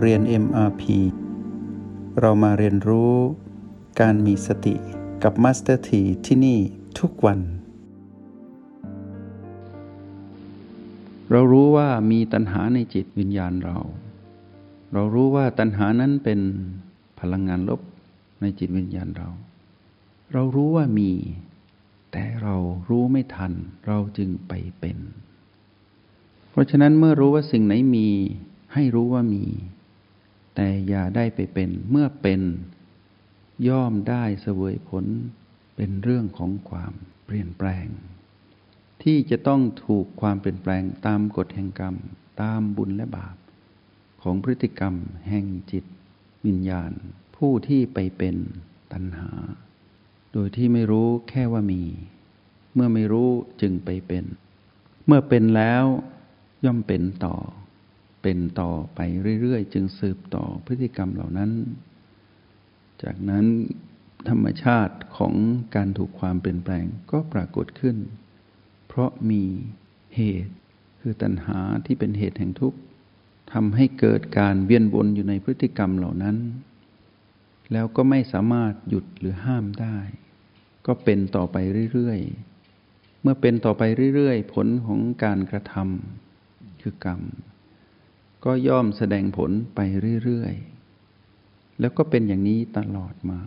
เรียน MRP เรามาเรียนรู้การมีสติกับ Master T ที่ที่นี่ทุกวัน เรารู้ว่ามีตัณหาในจิตวิญญาณเรา เรารู้ว่าตัณหานั้นเป็นพลังงานลบในจิตวิญญาณเรา เรารู้ว่ามี แต่เรารู้ไม่ทัน เราจึงไปเป็น เพราะฉะนั้นเมื่อรู้ว่าสิ่งไหนมี ให้รู้ว่ามี แต่อย่าได้ไปเป็น เมื่อเป็น ย่อมได้เสวยผล เป็นเรื่องของความเปลี่ยนแปลง ที่จะต้องถูกความเปลี่ยนแปลงตามกฎแห่งกรรม ตามบุญและบาป ของพฤติกรรมแห่งจิต วิญญาณ ผู้ที่ไปเป็นตัณหา โดยที่ไม่รู้แค่ว่ามี เมื่อไม่รู้จึงไปเป็น เมื่อเป็นแล้วย่อมเป็นต่อ เป็นต่อไปเรื่อยๆ จึงสืบต่อพฤติกรรมเหล่านั้น จากนั้นธรรมชาติของการถูกความเปลี่ยนแปลงก็ปรากฏขึ้น เพราะมีเหตุคือตัณหาที่เป็นเหตุแห่งทุกข์ทำให้เกิดการเวียนวนอยู่ในพฤติกรรมเหล่านั้น แล้วก็ไม่สามารถหยุดหรือห้ามได้ ก็เป็นต่อไปเรื่อยๆ เมื่อเป็นต่อไปเรื่อยๆ ผลของการกระทำคือกรรม ก็ย่อมแสดงผลไปเรื่อยๆ แล้วก็เป็นอย่างนี้ตลอดมา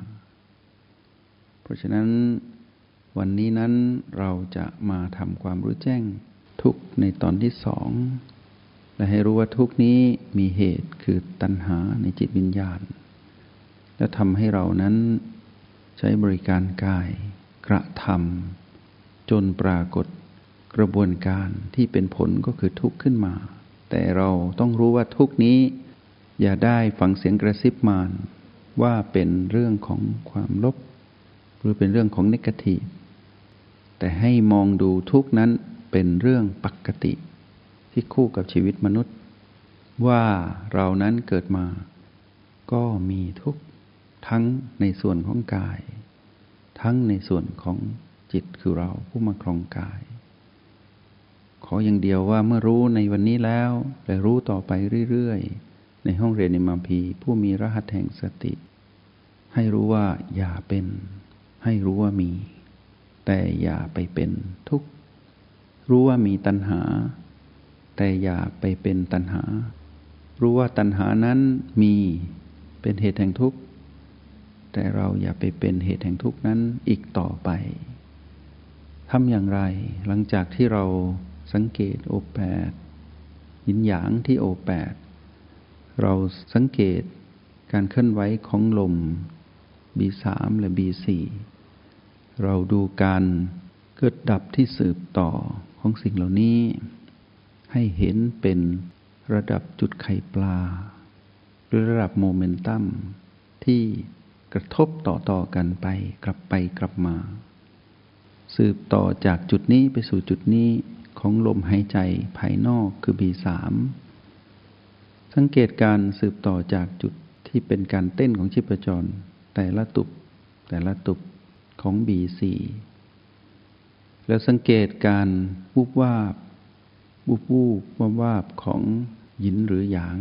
เพราะฉะนั้นวันนี้นั้นเราจะมาทำความรู้แจ้งทุกในตอนที่สอง และให้รู้ว่าทุกนี้มีเหตุคือตัณหาในจิตวิญญาณ และทำให้เรานั้นใช้บริการกายกระทำจนปรากฏกระบวนการที่เป็นผลก็คือทุกข์ขึ้นมา แต่เราต้องรู้ว่าทุกนี้ อย่าได้ฟังเสียงกระซิบมานว่าเป็นเรื่องของความลบ หรือเป็นเรื่องของนิกทีแต่ให้มองดูทุกนั้นเป็นเรื่องปกติ ที่คู่กับชีวิตมนุษย์ ว่าเรานั้นเกิดมา ก็มีทุกทั้งในส่วนของกาย ทั้งในส่วนของจิตคือเราผู้มาครองกาย ขออย่างเดียวว่าเมื่อรู้ในวันนี้แล้วและรู้ต่อไปเรื่อยๆ ในห้องเรียนในมาพีผู้มีรหัสแห่งสติ ให้รู้ว่าอย่าเป็น ให้รู้ว่ามี แต่อย่าไปเป็นทุกข์รู้ว่ามีตัณหา แต่อย่าไปเป็นตัณหา รู้ว่าตัณหานั้นมีเป็นเหตุแห่งทุกข์ แต่เราอย่าไปเป็นเหตุแห่งทุกข์นั้นอีกต่อไปทำอย่างไรหลังจากที่เรา สังเกตโอแปดยินหยางที่โอแปดเราสังเกตการเคลื่อนไหวของลม B3 และ B4 เราดูการเกิดดับที่สืบต่อของสิ่งเหล่านี้ ให้เห็นเป็นระดับจุดไข่ปลา หรือระดับโมเมนตัมที่กระทบต่อต่อกันไปกลับไปกลับมา สืบต่อจากจุดนี้ไปสู่จุดนี้ ของลมหายใจภายนอกคือ B3 สังเกตการสืบต่อจากจุดที่เป็นการเต้นของชีพจร แต่ละตุบแต่ละตุบของ B4 แล้วสังเกตการวูบวาบวูบวูบวาบวาบของหยินหรือหยาง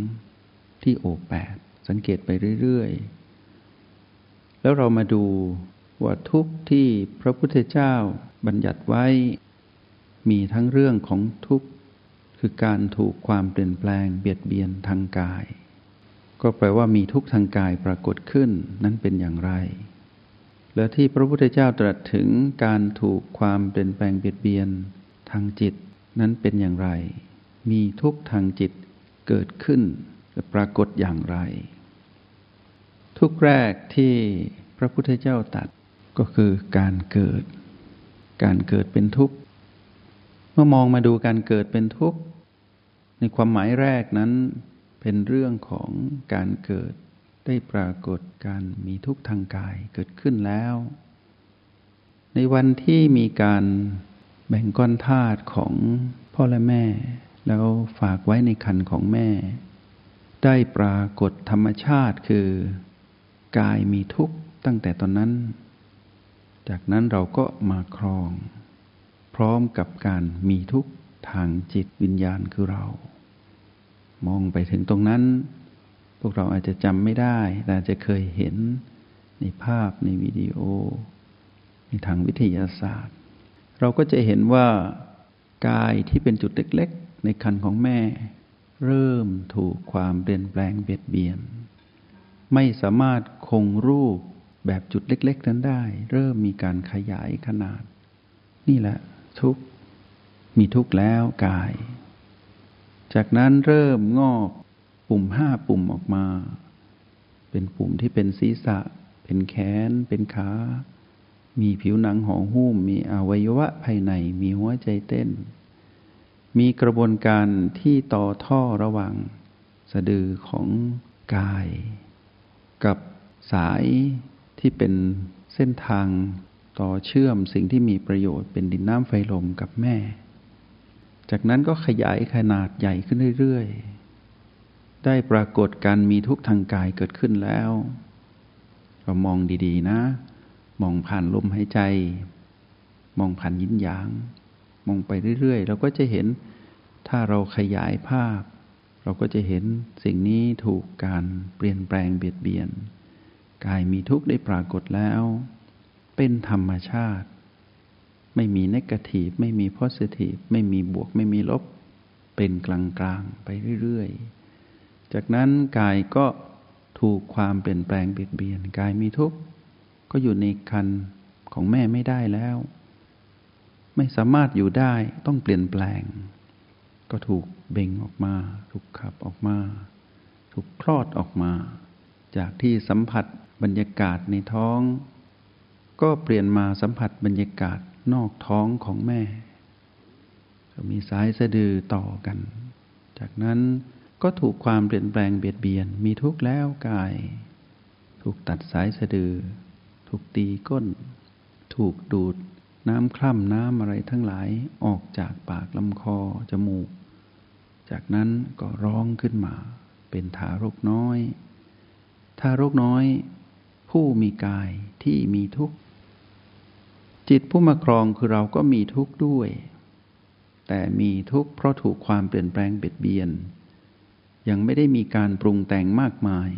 ที่โอแปดสังเกตไปเรื่อยๆ แล้วเรามาดูว่าทุกที่พระพุทธเจ้าบัญญัติไว้ มีทั้งเรื่องของทุกข์ คือการถูกความเปลี่ยนแปลงเบียดเบียนทางกาย ก็แปลว่ามีทุกข์ทางกายปรากฏขึ้นนั้นเป็นอย่างไร และที่พระพุทธเจ้าตรัสถึงการถูกความเปลี่ยนแปลงเบียดเบียนทางจิตนั้นเป็นอย่างไร มีทุกข์ทางจิตเกิดขึ้นและปรากฏอย่างไร ทุกแรกที่พระพุทธเจ้าตัดก็คือการเกิด การเกิดเป็นทุกข์ เมื่อมองมาดูการเกิดเป็นทุกข์ ในความหมายแรกนั้น เป็นเรื่องของการเกิดได้ปรากฏการมีทุกข์ทางกายเกิดขึ้นแล้ว ในวันที่มีการแบ่งก้อนธาตุของพ่อและแม่ แล้วฝากไว้ในคันของแม่ ได้ปรากฏธรรมชาติคือกายมีทุกข์ตั้งแต่ตอนนั้น จากนั้นเราก็มาครอง พร้อมกับการมีทุกทางจิตวิญญาณคือเรา มองไปถึงตรงนั้น พวกเราอาจจะจำไม่ได้แต่จจะเคยเห็นในภาพในวิดีโอ ในทางวิทยาศาสตร์ เราก็จะเห็นว่ากายที่เป็นจุดเล็กๆ ในคันของแม่ เริ่มถูกความเปลี่ยนแปลงเบียดเบียน ไม่สามารถคงรูปแบบจุดเล็ก ๆ นั้นได้ เริ่มมีการขยายขนาด นี่แหละ ทุกข์ มีทุกข์แล้วกาย จากนั้นเริ่มงอกปุ่มห้าปุ่มออกมา เป็นปุ่มที่เป็นศีรษะ เป็นแขน เป็นขา มีผิวหนังห่อหุ้ม มีอวัยวะภายใน มีหัวใจเต้น มีกระบวนการที่ต่อท่อระหว่างสะดือของกาย กับสายที่เป็นเส้นทาง ต่อเชื่อมสิ่งที่มีประโยชน์เป็นดินน้ำไฟลมกับแม่ จากนั้นก็ขยายขนาดใหญ่ขึ้นเรื่อยๆ ได้ปรากฏการมีทุกข์ทางกายเกิดขึ้นแล้ว เรามองดีๆนะ มองผ่านลมหายใจ มองผ่านยินหยาง มองไปเรื่อยๆ เราก็จะเห็นถ้าเราขยายภาพ เราก็จะเห็นสิ่งนี้ถูกการเปลี่ยนแปลงเบียดเบียน กายมีทุกข์ได้ปรากฏแล้ว เป็นธรรมชาติ ไม่มีนกาทีฟไม่มีโพสิทีฟไม่มีบวกไม่มีลบ เป็นกลางๆ ไปเรื่อยๆ จากนั้นกายก็ถูกความเปลี่ยนแปลงเบียดเบียนกายมีทุกข์ก็อยู่ในคันของแม่ไม่ได้แล้ว ไม่สามารถอยู่ได้ต้องเปลี่ยนแปลง ก็ถูกเบ่งออกมา ถูกขับออกมา ถูกคลอดออกมา จากที่สัมผัสบรรยากาศในท้อง ก็เปลี่ยนมาสัมผัสบรรยากาศนอกท้องของแม่ มีสายสะดือต่อกัน จากนั้นก็ถูกความเปลี่ยนแปลงเบียดเบียน มีทุกข์แล้วกาย ถูกตัดสายสะดือ ถูกตีก้น ถูกดูดน้ำคร่ำน้ำอะไรทั้งหลายออกจากปากลำคอจมูก จากนั้นก็ร้องขึ้นมา เป็นทารกน้อย ทารกน้อย ผู้มีกายที่มีทุกข์ จิตผู้มาครองคือเราก็มีทุกข์ด้วย แต่มีทุกข์เพราะถูกความเปลี่ยนแปลงเบียดเบียน ยังไม่ได้มีการปรุงแต่งมากมาย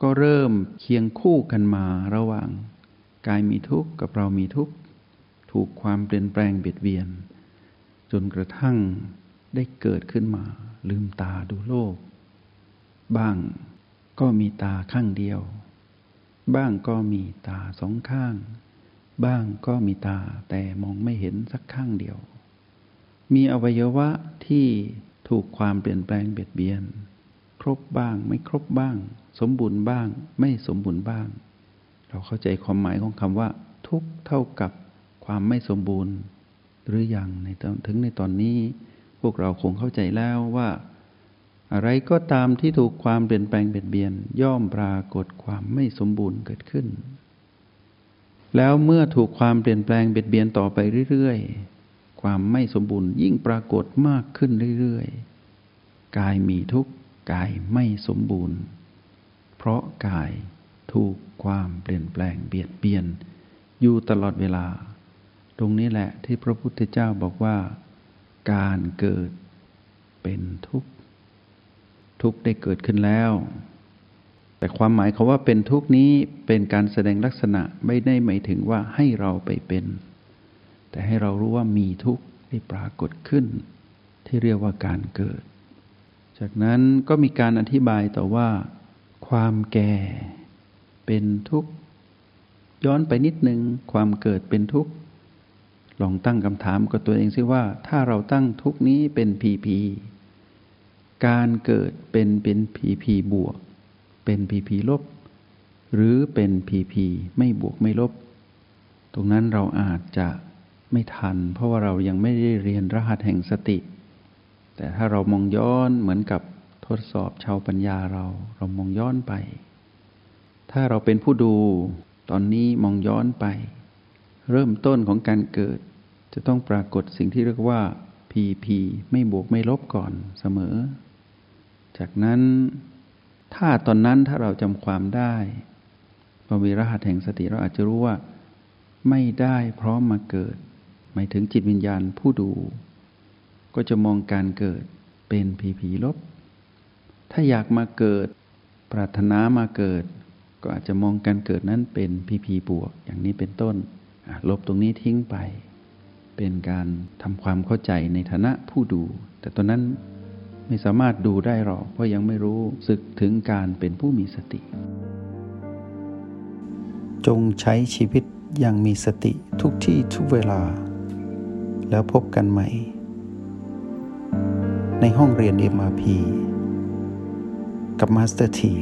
ก็เริ่มเคียงคู่กันมาระหว่าง กายมีทุกข์กับเรามีทุกข์ ถูกความเปลี่ยนแปลงเบียดเบียน จนกระทั่งได้เกิดขึ้นมา ลืมตาดูโลก บ้างก็มีตาข้างเดียว บ้างก็มีตาสองข้าง บ้างก็มีตาแต่มองไม่เห็นสักข้างเดียว มีอวัยวะที่ถูกความเปลี่ยนแปลงเบียดเบียน ครบบ้างไม่ครบบ้าง สมบูรณ์บ้าง ไม่สมบูรณ์บ้าง เราเข้าใจความหมายของคำว่า ทุกเท่ากับความไม่สมบูรณ์ หรืออยังในตอนถึงในตอนนี้ พวกเราคงเข้าใจแล้วว่า อะไรก็ตามที่ถูกความเปลี่ยนแปลงเบียดเบียน ย่อมปรากฏความไม่สมบูรณ์เกิดขึ้น แล้วเมื่อถูกความเปลี่ยนแปลงเบียดเบียนต่อไปเรื่อยๆ ความไม่สมบูรณ์ยิ่งปรากฏมากขึ้นเรื่อยๆ กายมีทุกข์กายไม่สมบูรณ์ เพราะกายถูกความเปลี่ยนแปลงเบียดเบียน อยู่ตลอดเวลา ตรงนี้แหละที่พระพุทธเจ้าบอกว่า การเกิดเป็นทุกข์ ทุกข์ได้เกิดขึ้นแล้ว แต่ความหมายคาว่าเป็นทุกนี้เป็นการแสดงลักษณะไม่ได้หมายถึงว่าให้เราไปเป็น แต่ให้เรารู้ว่ามีทุกข์ได้ปรากฏขึ้น ที่เรียกว่าการเกิด จากนั้นก็มีการอธิบายต่อว่า ความแก่เป็นทุกข์ย้อนไปนิดนึงความเกิดเป็นทุกข์ลองตั้งคำถามกับตัวเองซิว่า ถ้าเราตั้งทุกนี้เป็นพีพีการเกิดเป็นเป็นพีพีบวก เป็นพีพีลบ หรือเป็นพีพีไม่บวกไม่ลบ ตรงนั้นเราอาจจะไม่ทัน เพราะว่าเรายังไม่ได้เรียนรหัสแห่งสติ แต่ถ้าเรามองย้อนเหมือนกับทดสอบชาวปัญญาเรา เรามองย้อนไป ถ้าเราเป็นผู้ดู ตอนนี้มองย้อนไป เริ่มต้นของการเกิด จะต้องปรากฏสิ่งที่เรียกว่าพีพีไม่บวกไม่ลบก่อนเสมอ จากนั้น ถ้าตอนนั้นถ้าเราจำความได้พอมีรหัสแห่งสติเราอาจจะรู้ว่า ไม่ได้พร้อมมาเกิด หมายถึงจิตวิญญาณผู้ดู ก็จะมองการเกิดเป็นผีผีลบ ถ้าอยากมาเกิด ปรารถนามาเกิด ก็อาจจะมองการเกิดนั้นเป็นพีพีบวก อย่างนี้เป็นต้น ลบตรงนี้ทิ้งไป เป็นการทำความเข้าใจในฐานะผู้ดู แต่ตอนนั้น ไม่สามารถดูได้หรอกเพราะยังไม่รู้สึกถึงการเป็นผู้มีสติ จงใช้ชีวิตอย่างมีสติทุกที่ทุกเวลา แล้วพบกันใหม่ ในห้องเรียน MRP กับมาสเตอร์ที